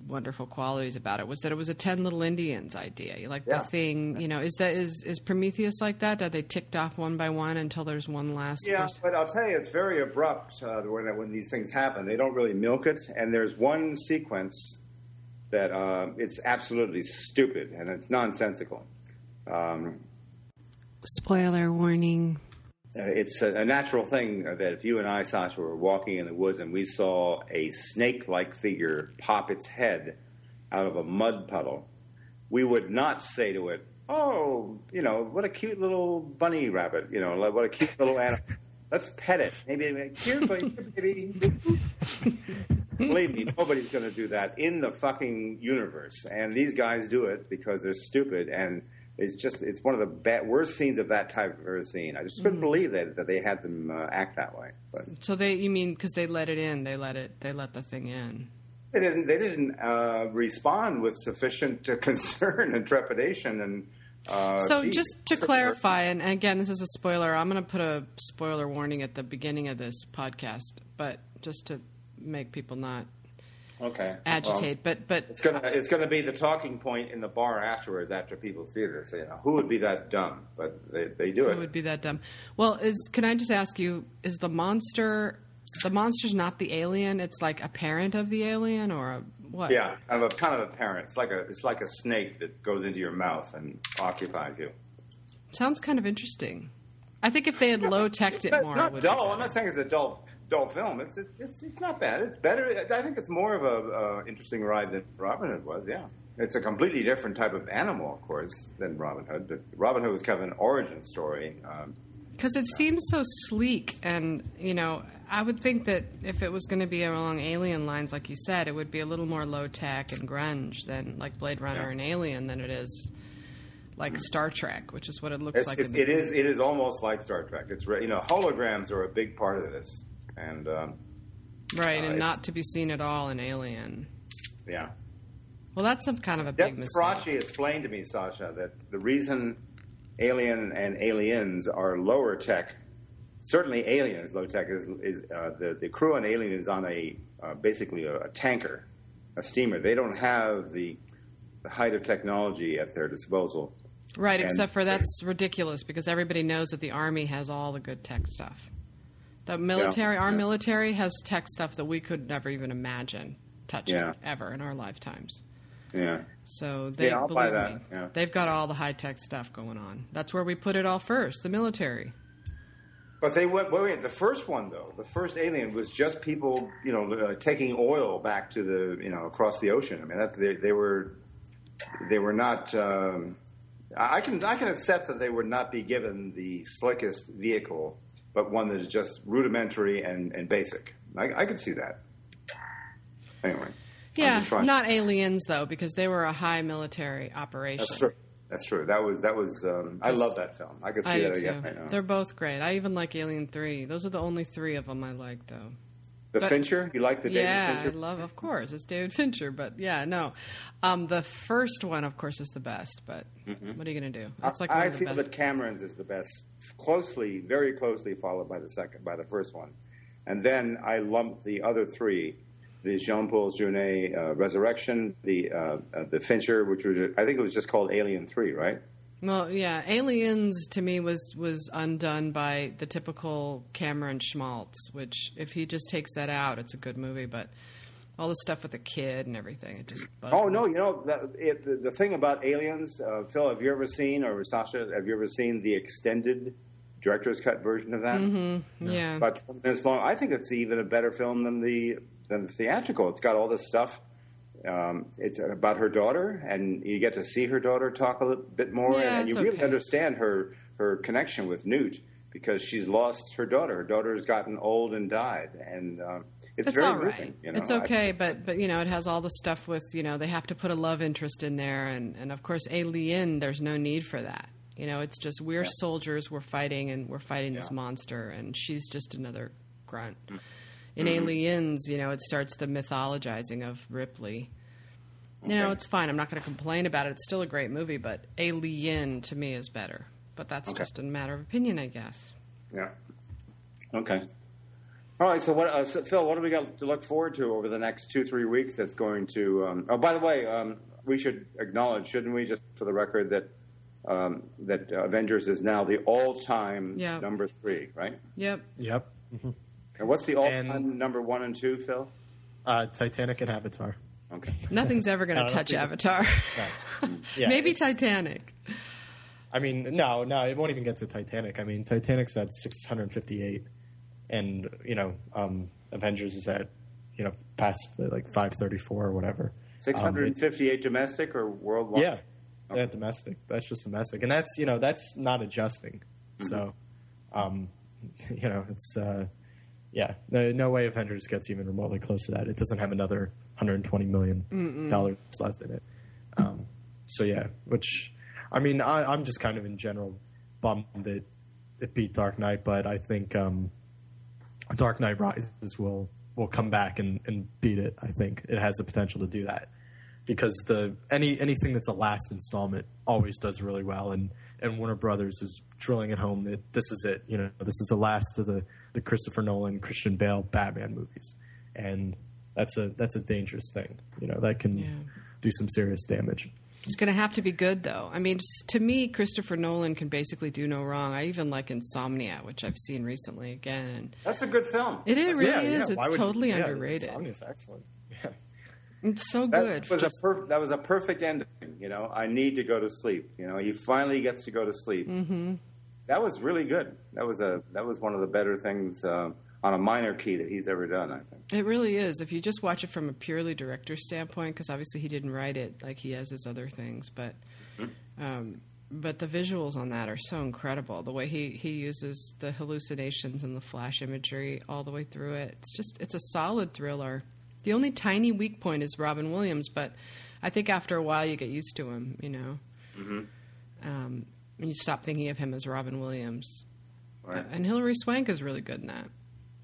wonderful qualities about it, was that it was a Ten Little Indians idea. You Like Yeah. the thing, you know, is that is is Prometheus like that? Are they ticked off one by one until there's one last? Yeah, person? but I'll tell you, it's very abrupt uh, when when these things happen. They don't really milk it, and there's one sequence that uh, it's absolutely stupid and it's nonsensical. Um, Spoiler warning. Uh, it's a, a natural thing that if you and I, Sasha, were walking in the woods and we saw a snake like figure pop its head out of a mud puddle, we would not say to it, Oh, you know, what a cute little bunny rabbit, you know, what a cute little animal. Let's pet it. Maybe, here, baby. Believe me, nobody's going to do that in the fucking universe. And these guys do it because they're stupid and It's just it's one of the bad, worst scenes of that type I've ever seen. I just couldn't believe that that they had them uh, act that way. But So they, you mean because they let it in? They let it. They let the thing in. they didn't they didn't uh, respond with sufficient uh, concern and trepidation and. Uh, So geez. just to clarify, and again, this is a spoiler. I'm going to put a spoiler warning at the beginning of this podcast, but just to make people not okay, agitate. Well, but but it's gonna it's gonna be the talking point in the bar afterwards after people see this. You know, who would be that dumb? But they, they do It it. would be that dumb. Well, is can I just ask you? Is the monster the monster's not the alien? It's like a parent of the alien, or a what? Yeah, I'm a kind of a parent. It's like a it's like a snake that goes into your mouth and occupies you. sounds kind of interesting. I think if they had low teched it more, not it would be dull. I'm not saying it's a dull dull film. It's it's it's not bad. It's better. I think it's more of a uh, interesting ride than Robin Hood was. Yeah, it's a completely different type of animal, of course, than Robin Hood. But Robin Hood was kind of an origin story. Um, Because it seems so sleek, and you know, I would think that if it was going to be along alien lines, like you said, it would be a little more low tech and grunge than like Blade Runner Yeah. and Alien than it is like Star Trek, which is what it looks it's, like. it, it is it is almost like Star Trek. It's you know holograms are a big part of this, and um, right, uh, and not to be seen at all in Alien. yeah. Well, that's some kind of a Jeff big mistake. Faraci explained to me, Sasha, that the reason Alien and Aliens are lower tech, certainly Aliens low tech, is, is uh, the the crew on Alien is on a uh, basically a, a tanker, a steamer. They don't have the the height of technology at their disposal. Right, And- except for that's ridiculous because everybody knows that the army has all the good tech stuff. The military, our yeah. military has tech stuff that we could never even imagine touching Yeah. ever in our lifetimes. Yeah, So they Yeah, believe buy that, me, yeah. they've got all the high tech stuff going on. That's where we put it all first, the military. but they went. Wait, wait, the first one though, the first Alien was just people, you know, uh, taking oil back to the, you know, across the ocean. I mean, that they, they were, they were not. Um, I I can I can accept that they would not be given the slickest vehicle, but one that is just rudimentary and, and basic. I, I could see that. Anyway, Yeah, not aliens though, because they were a high military operation. That's true. That's true. That was that was. Um, I love that film. I could see I that again right. They're both great. I even like Alien Three. Those are the only three of them I like, though. The but- Fincher. You like the David Fincher? yeah, I love. Of course, it's David Fincher, but yeah, no. Um, the first one, of course, is the best. But what are you going to do? It's like I of feel best. that Cameron's is the best, closely, very closely followed by the second, by the first one, and then I lump the other three: the Jean Paul Jeunet uh, Resurrection, the uh, uh, the Fincher, which was I think it was just called Alien Three, right? Well, yeah, Aliens to me was was undone by the typical Cameron schmaltz. Which, if he just takes that out, it's a good movie. But all the stuff with the kid and everything, it just Oh me. no, you know the, it, the, the thing about Aliens, uh, Phil. Have you ever seen, or Sasha, have you ever seen the extended director's cut version of that? Mm-hmm. yeah, about 20 minutes long. I think it's even a better film than the than the theatrical. It's got all this stuff. Um, it's about her daughter, and you get to see her daughter talk a little bit more, Yeah, and you really okay. understand her her connection with Newt because she's lost her daughter. Her daughter has gotten old and died, and um, it's, very all moving. You know? It's I- okay, but but you know, it has all the stuff with you know they have to put a love interest in there, and and of course, Alien. There's no need for that. You know, it's just we're soldiers, we're fighting, and we're fighting this monster, and she's just another grunt. Mm. In Mm-hmm. Aliens, you know, it starts the mythologizing of Ripley. You know, it's fine. I'm not going to complain about it. It's still a great movie, but Alien to me is better. But that's Okay. just a matter of opinion, I guess. Yeah. Okay. All right. So, what, uh, so, Phil? What do we got to look forward to over the next two, three weeks? That's going to. Um, oh, by the way, um, we should acknowledge, shouldn't we, just for the record, that um, that uh, Avengers is now the all-time Yeah. number three, right? Yep. Yep. And what's the all-time And- number one and two, Phil? Uh, Titanic and Avatar. Okay. Nothing's ever going to don't touch think Avatar. Yeah, Maybe Titanic. I mean, no, no, it won't even get to Titanic. I mean, Titanic's at 658, and you know, um, Avengers is at you know past like 534 or whatever. 658 Um, it- domestic or worldwide? yeah, yeah, domestic. That's just domestic, and that's you know that's not adjusting. So, um, you know, it's uh, yeah, no, no way Avengers gets even remotely close to that. It doesn't have another 120 million dollars left in it. Um, so yeah, which I mean, I, I'm just kind of in general bummed that it beat Dark Knight, but I think um, Dark Knight Rises will will come back and, and beat it. I think it has the potential to do that because the any anything that's a last installment always does really well, and and Warner Brothers is drilling it home that this is it. You know, this is the last of the the Christopher Nolan, Christian Bale Batman movies, and that's a that's a dangerous thing. You know, that can Yeah. do some serious damage. It's going to have to be good, though. I mean, s- to me, Christopher Nolan can basically do no wrong. I even like Insomnia, which I've seen recently again. That's a good film. it, it really yeah, is. yeah, It's would you- totally yeah, underrated. Insomnia's excellent. It's so That good. was a Just- per- that was a perfect ending. You know, I need to go to sleep. You know, he finally gets to go to sleep. Mm-hmm. That was really good. That was a that was one of the better things uh, on a minor key that he's ever done. I think. It really is. If you just watch it from a purely director standpoint, because obviously he didn't write it like he has his other things, but um, but the visuals on that are so incredible. The way he he uses the hallucinations and the flash imagery all the way through it. It's just it's a solid thriller. The only tiny weak point is Robin Williams, but I think after a while you get used to him. You know, um, and you stop thinking of him as Robin Williams. Right. And Hilary Swank is really good in that.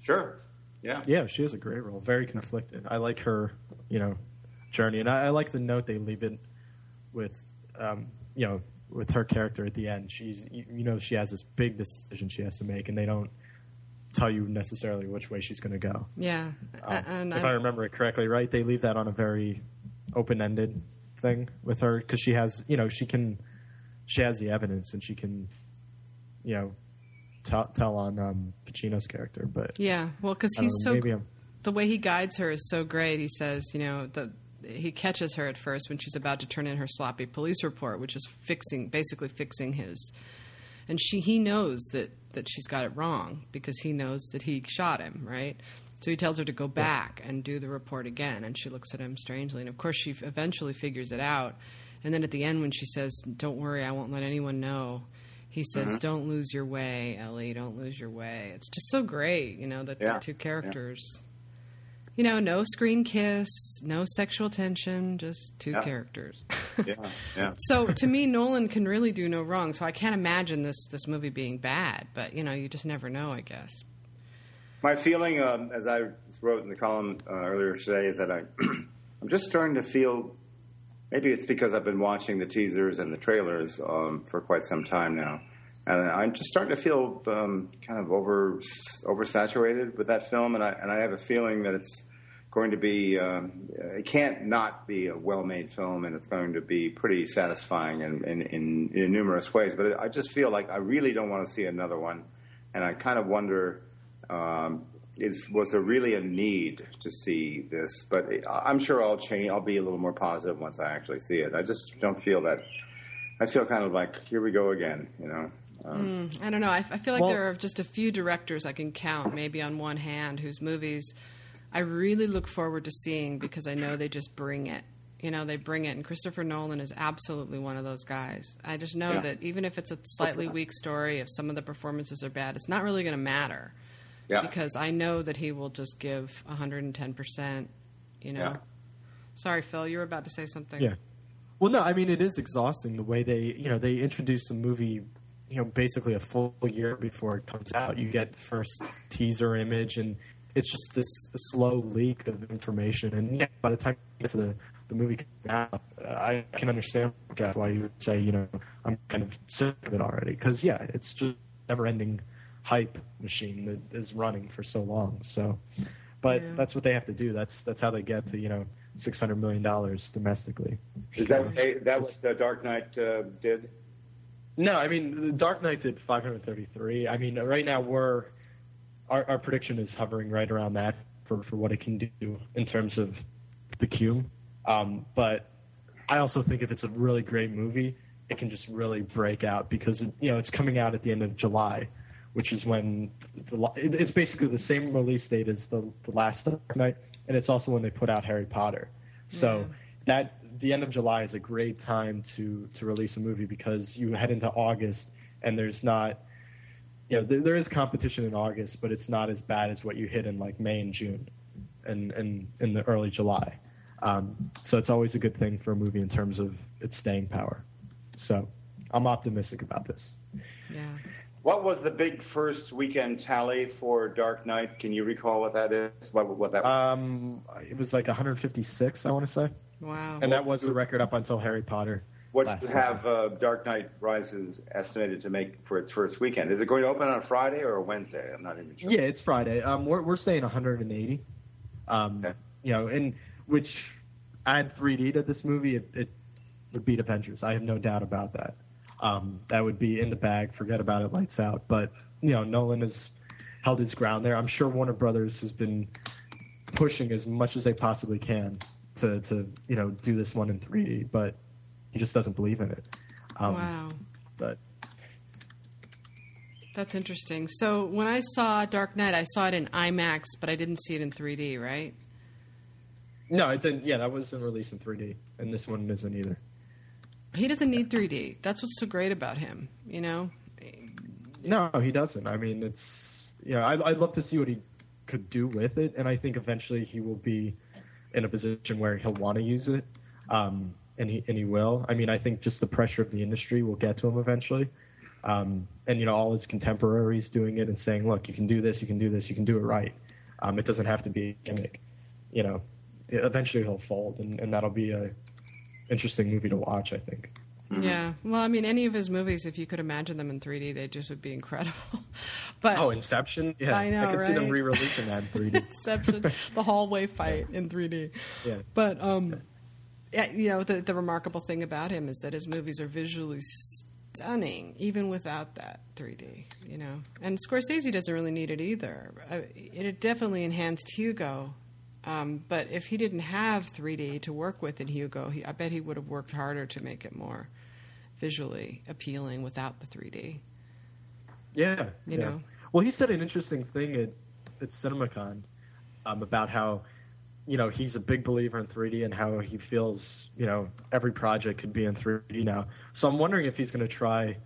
Sure. Yeah. Yeah, she has a great role. Very conflicted. I like her, you know, journey, and I, I like the note they leave it with, um, you know, with her character at the end. She's, you, you know, she has this big decision she has to make, and they don't tell you necessarily which way she's going to go. Yeah, Um, and if I- I remember it correctly, right? They leave that on a very open-ended thing with her because she has, you know, she can, she has the evidence, and she can, you know, tell tell on um, Pacino's character, but. Yeah, well, because he's know, so I'm- the way he guides her is so great. He says, you know, the he catches her at first when she's about to turn in her sloppy police report, which is fixing basically fixing his, and she he knows that that she's got it wrong because he knows that he shot him, right? So he tells her to go back and do the report again, and she looks at him strangely, and of course she eventually figures it out. And then at the end, when she says, "Don't worry, I won't let anyone know," he says, mm-hmm. "Don't lose your way, Ellie. Don't lose your way." It's just so great, you know, that Yeah, the two characters. You know, no screen kiss, no sexual tension, just two Yeah. characters. Yeah. Yeah. so to me, Nolan can really do no wrong. So I can't imagine this this movie being bad, but you know, you just never know. I guess. My feeling, um, as I wrote in the column uh, earlier today, is that I, I'm just starting to feel. Maybe it's because I've been watching the teasers and the trailers um, for quite some time now, and I'm just starting to feel um, kind of over oversaturated with that film, and I and I have a feeling that it's going to be. Um, it can't not be a well-made film, and it's going to be pretty satisfying in in, in, in numerous ways. But I just feel like I really don't want to see another one, and I kind of wonder um, is was there really a need to see this? But I'm sure I'll change. I'll be a little more positive once I actually see it. I just don't feel that. I feel kind of like here we go again. You know. Um, I don't know. I, I feel like Well- there are just a few directors I can count, maybe on one hand, whose movies I really look forward to seeing because I know they just bring it. You know, they bring it, and Christopher Nolan is absolutely one of those guys. I just know Yeah. that even if it's a slightly weak story, if some of the performances are bad, it's not really going to matter yeah. because I know that he will just give 110%. You know. Yeah. Sorry, Phil, you were about to say something. Yeah. Well, no, I mean it is exhausting the way they, you know, they introduce the movie, you know, basically a full year before it comes out. You get the first teaser image, and it's just this slow leak of information. And yeah, by the time you get to the the movie coming out, uh, I can understand Jeff why you would say, you know, I'm kind of sick of it already because yeah, it's just never-ending hype machine that is running for so long. So, but Yeah. that's what they have to do. That's that's how they get to you know six hundred million dollars domestically. Is that what they, that what the Dark Knight uh, did? No, I mean the Dark Knight did 533. I mean right now we're our, our prediction is hovering right around that for, for what it can do in terms of the cume. Um, but I also think if it's a really great movie, it can just really break out because it, you know it's coming out at the end of July, which is when the, the it's basically the same release date as the the last night, and it's also when they put out Harry Potter. So that the end of July is a great time to to release a movie because you head into August and there's not you know there, there is competition in August, but it's not as bad as what you hit in like May and June, and and in the early July. Um, so it's always a good thing for a movie in terms of its staying power. So I'm optimistic about this. Yeah. What was the big first weekend tally for Dark Knight? Can you recall what that is? What, what that? Um, it was like 156, I want to say, Wow. and that was the record up until Harry Potter. What last you have uh, Dark Knight Rises estimated to make for its first weekend? Is it going to open on a Friday or a Wednesday? I'm not even sure. Yeah, it's Friday. Um, we're we're saying 180. Um, Okay. you know, and which add 3D to this movie, it, it would beat Avengers. I have no doubt about that. Um, that would be in the bag. Forget about it. Lights out. But you know, Nolan has held his ground there. I'm sure Warner Brothers has been pushing as much as they possibly can to to you know do this one in 3D, but he just doesn't believe in it. Um, wow. But That's interesting. So when I saw Dark Knight, I saw it in IMAX, but I didn't see it in 3D, right? no, it didn't. Yeah, that wasn't released in 3D, and this one isn't either. He doesn't need 3D. That's what's so great about him, you know? No, he doesn't. I mean, it's yeah. I'd, I'd love to see what he could do with it, and I think eventually he will be in a position where he'll want to use it, um, and he and he will. I mean, I think just the pressure of the industry will get to him eventually, um, and you know, all his contemporaries doing it and saying, "Look, you can do this, you can do this, you can do it right." Um, it doesn't have to be a gimmick, you know. Eventually, he'll fold, and, and that'll be a interesting movie to watch. I think. Yeah. Well, I mean, any of his movies, if you could imagine them in 3D, they just would be incredible. but Oh, Inception! Yeah, I know, I could see them right? re-releasing that in 3D. Inception, the hallway fight in 3D. Yeah. But um, yeah, you know, the the remarkable thing about him is that his movies are visually stunning, even without that 3D. You know, and Scorsese doesn't really need it either. Uh, It definitely enhanced Hugo. Um, but if he didn't have 3D to work with in Hugo, he, I bet he would have worked harder to make it more visually appealing without the 3D. Yeah, You yeah. know? Well, he said an interesting thing at at CinemaCon um, about how you know he's a big believer in 3D and how he feels you know every project could be in 3D now. So I'm wondering if he's going to try.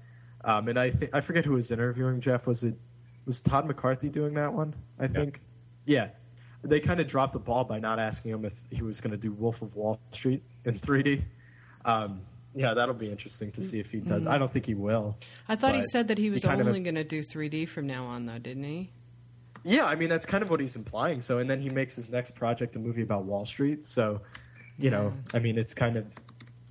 Um, and I think I forget who was interviewing Jeff. Was it was Todd McCarthy doing that one? I think. Yeah. They kind of dropped the ball by not asking him if he was going to do Wolf of Wall Street in 3D. Um, yeah, that'll be interesting to see if he does. I don't think he will. I thought he said that he was kind of- only going to do 3D from now on, though, didn't he? Yeah, I mean that's kind of what he's implying. So, and then he makes his next project a movie about Wall Street. So, you know, mm. I mean, it's kind of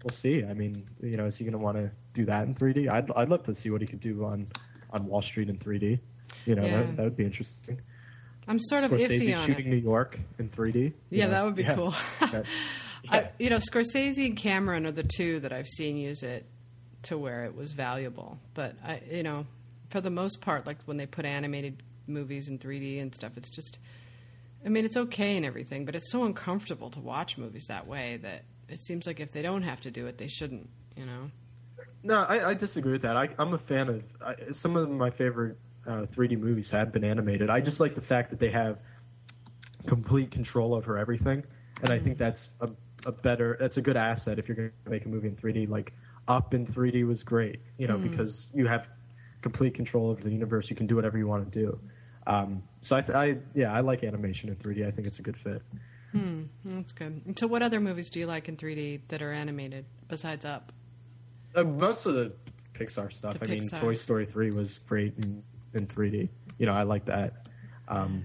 we'll see. I mean, you know, is he going to want to do that in 3D? I'd I'd love to see what he could do on on Wall Street in 3D. You know, Yeah. that, that would be interesting. I'm sort of Scorsese iffy on shooting it. New York in 3D. Yeah, know? that would be Yeah. cool. That- I, you know, Scorsese and Cameron are the two that I've seen use it to where it was valuable. But I, you know, for the most part, like when they put animated movies in 3D and stuff, it's just, I mean, it's okay and everything, but it's so uncomfortable to watch movies that way that it seems like if they don't have to do it, they shouldn't. You know. No, I, I disagree with that. I, I'm a fan of I, some of my favorite uh, 3D movies have been animated. I just like the fact that they have complete control over everything, and I think that's a, a better, that's a good asset if you're going to make a movie in 3D. Like Up in 3D was great, you know, because you have complete control over the universe. You can do whatever you want to do. Um, so I, th- I, yeah, I like animation in 3D. I think it's a good fit. That's good. And So, what other movies do you like in 3D that are animated besides Up? Uh, most of the Pixar stuff. The I mean, Toy Story three was great in, in 3D. You know, I like that. Um,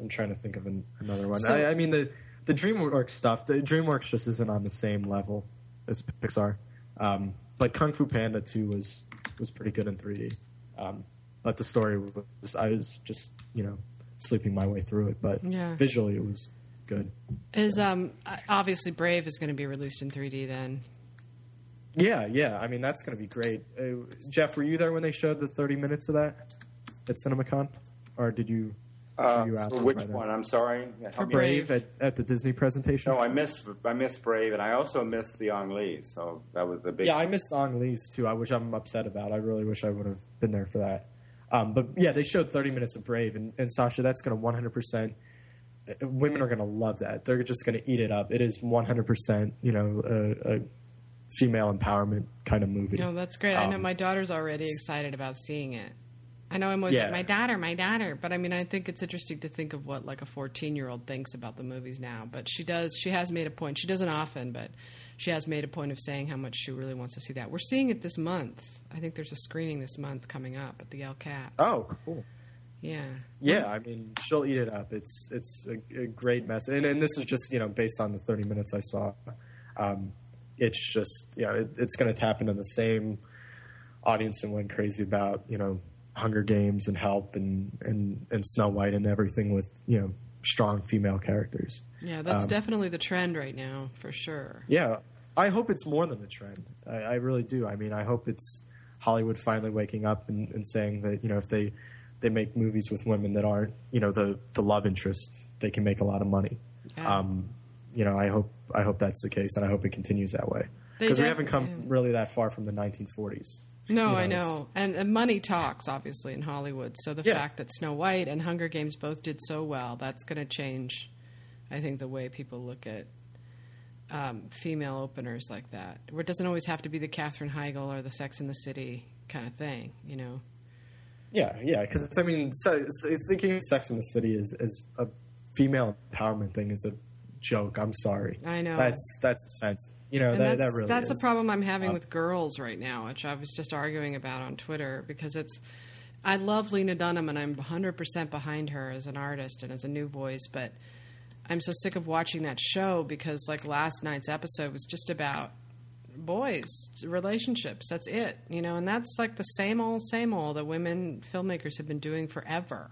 I'm trying to think of an, another one. So- I, I mean, the the DreamWorks stuff. The DreamWorks just isn't on the same level as Pixar. Um, but Kung Fu Panda two was was pretty good in 3D. Um, but the story was I was just you know sleeping my way through it. But Yeah. visually, it was good. Is um obviously Brave is going to be released in 3D then. Yeah, yeah. I mean, that's going to be great. Uh, Jeff, were you there when they showed the 30 minutes of that at CinemaCon, or did you? Uh, you out for which by then? one? I'm sorry. Yeah, For help me. Brave. at, at the Disney presentation? No, I missed I missed Brave, and I also missed the Ang Lee. So that was the big. yeah, I missed Ang Lee's too, I- wish I'm upset about. I really wish I would have been there for that. Um, but yeah, they showed 30 minutes of Brave, and, and Sasha, that's going to 100%. uh, Women are going to love that. They're just going to eat it up. It is 100%, you know, a, a female empowerment kind of movie. No, that's great. I know Um, my daughter's already excited about seeing it. I know I'm always Yeah. like my daughter, my daughter, but I mean, I think it's interesting to think of what like a 14 year old thinks about the movies now. But she does. She has made a point. She doesn't often, but she has made a point of saying how much she really wants to see that. We're seeing it this month. I think there's a screening this month coming up at the El Cap. Oh, cool. Yeah. Yeah, I mean, she'll eat it up. It's it's a, a great message, and, and this is just you know based on the thirty minutes I saw. Um, it's just know it, it's going to tap into the same audience and went crazy about you know Hunger Games and Help and and and Snow White and everything with you know strong female characters. Yeah, that's Um, definitely the trend right now, for sure. Yeah, I hope it's more than the trend. I, I really do. I mean, I hope it's Hollywood finally waking up and, and saying that you know if they they make movies with women that aren't you know the the love interest, they can make a lot of money. Yeah. Um, you know, I hope I hope that's the case, and I hope it continues that way because we haven't come really that far from the 1940s. No, You I know. And, and money talks, obviously, in Hollywood. So the Yeah. fact that Snow White and Hunger Games both did so well, that's going to change, I think, the way people look at um, female openers like that. Where it doesn't always have to be the Katherine Heigl or the Sex in the City kind of thing, you know? Yeah, yeah, because I mean, so, so thinking of Sex in the City is is a female empowerment thing is a joke. I'm sorry. I know. That's that's offensive. You know that that's, that really that's is. the problem I'm having Uh, with girls right now, which I was just arguing about on Twitter because it's. I love Lena Dunham and I'm 100% behind her as an artist and as a new voice, but I'm so sick of watching that show because, like, last night's episode was just about boys, relationships. That's it, you know, and that's like the same old, same old that women filmmakers have been doing forever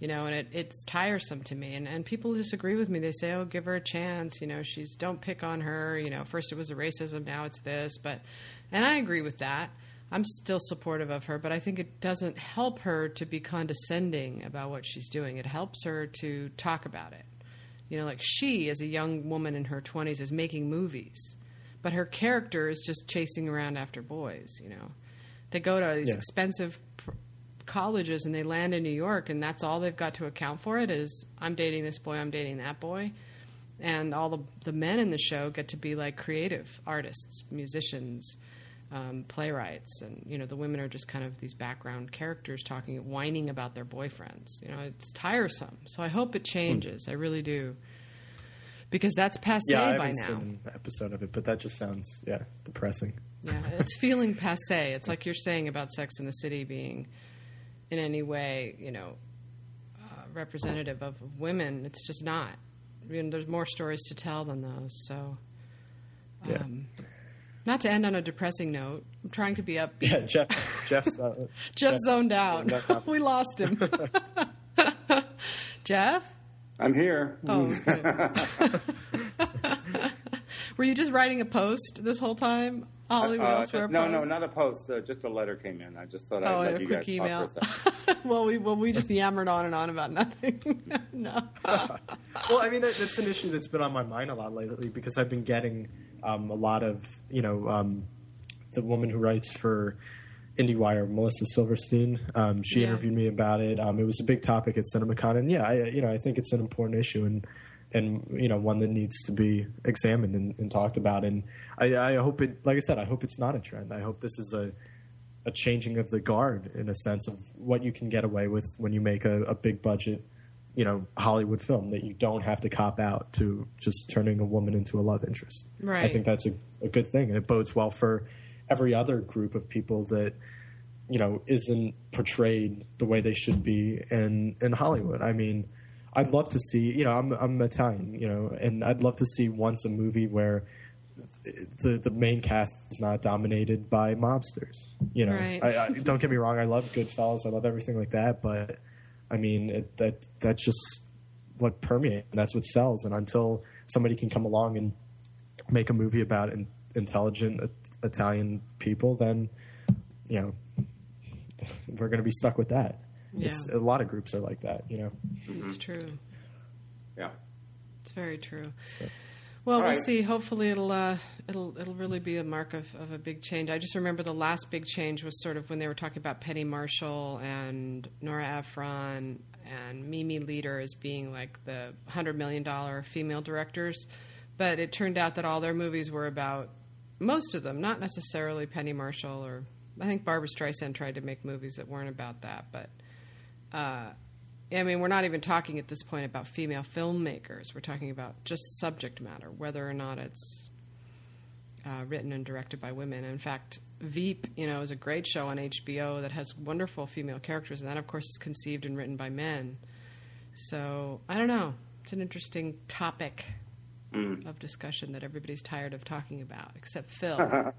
you know, and it, it's tiresome to me. And, and people disagree with me. They say, oh, give her a chance. You know, she's, don't pick on her. You know, first it was the racism, now it's this. But, and I agree with that. I'm still supportive of her, but I think it doesn't help her to be condescending about what she's doing. It helps her to talk about it. You know, like she, as a young woman in her 20s, is making movies, but her character is just chasing around after boys, you know. They go to these Yeah. expensive pr- colleges and they land in New York, and that's all they've got to account for it is I'm dating this boy, I'm dating that boy. And all the, the men in the show get to be like creative artists, musicians, um, playwrights, and you know the women are just kind of these background characters talking, whining about their boyfriends. You know, it's tiresome. So I hope it changes. I really do, because that's passe yeah, I by haven't now. seen an episode of it, but that just sounds yeah depressing. Yeah, it's feeling passe. It's like you're saying about Sex in the City being in any way, you know, uh, representative of women. It's just not. I mean, there's more stories to tell than those. So, Yeah. Not to end on a depressing note, I'm trying to be upbeat. Yeah, Jeff. Jeff's uh, Jeff zoned out. Jeff- we lost him. Jeff? I'm here. Oh, good. Were you just writing a post this whole time? Hollywood Uh, Elsewhere no, post? no, not a post. Uh, just a letter came in. I just thought Oh, I'd let a you quick guys email. talk for a second. well, we well we just yammered on and on about nothing. no. well, I mean, that, that's an issue that's been on my mind a lot lately because I've been getting um, a lot of, you know, um, the woman who writes for IndieWire, Melissa Silverstein. Um, she Yeah. interviewed me about it. Um, it was a big topic at CinemaCon, and yeah, I, you know, I think it's an important issue and and you know one that needs to be examined and, and talked about. And I, I hope it, like I said, I hope it's not a trend. I hope this is a a changing of the guard in a sense of what you can get away with when you make a, a big budget, you know, Hollywood film that you don't have to cop out to just turning a woman into a love interest. I think that's a, a good thing, and it bodes well for every other group of people that you know isn't portrayed the way they should be in in Hollywood. I mean, I'd love to see, you know, I'm I'm Italian, you know, and I'd love to see once a movie where the the main cast is not dominated by mobsters. You know, Right. I, I, don't get me wrong, I love Goodfellas, I love everything like that, but I mean it, that that's just what permeates. That's what sells. And until somebody can come along and make a movie about in, intelligent I- Italian people, then you know we're going to be stuck with that. It's a lot of groups are like that. You know. It's true. Yeah. It's very true. So- Well, All we'll right. see. Hopefully, it'll uh, it'll it'll really be a mark of, of a big change. I just remember the last big change was sort of when they were talking about Penny Marshall and Nora Ephron and Mimi Leder as being like the hundred million dollar female directors, but it turned out that all their movies were about most of them, not necessarily Penny Marshall or I think Barbra Streisand tried to make movies that weren't about that, but uh, I mean, we're not even talking at this point about female filmmakers. We're talking about just subject matter, whether or not it's uh, written and directed by women. In fact, Veep, you know, is a great show on HBO that has wonderful female characters, and that, of course, is conceived and written by men. So I don't know. It's an interesting topic of discussion that everybody's tired of talking about, except Phil. All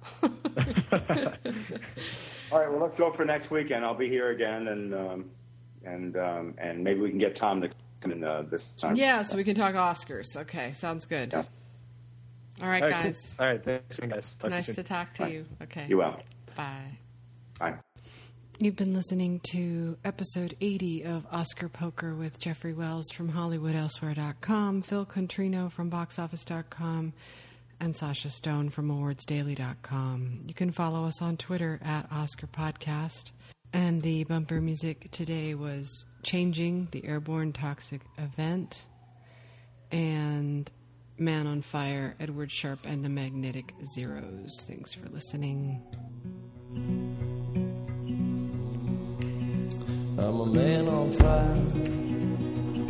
right, well, let's go for next weekend. I'll be here again, and um, and um, and maybe we can get Tom to come in uh, this time. yeah, so we can talk Oscars. Okay, sounds good. Yeah. All right, All right, cool. guys. All right, thanks, guys. Talk to Nice soon. to talk to Bye. you. Okay. You will. Bye. Bye. You've been listening to episode 80 of Oscar Poker with Jeffrey Wells from HollywoodElsewhere.com, Phil Contrino from BoxOffice.com, and Sasha Stone from AwardsDaily.com. You can follow us on Twitter at Oscar Podcast. And the bumper music today was Changing, the Airborne Toxic Event, and Man on Fire, Edward Sharpe and the Magnetic Zeros. Thanks for listening. I'm a man on fire,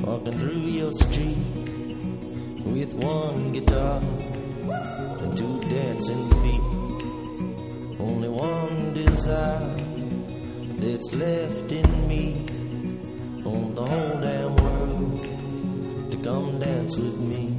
walking through your street with one guitar and two dancing feet. Only one desire that's left in me on the whole damn world to come dance with me.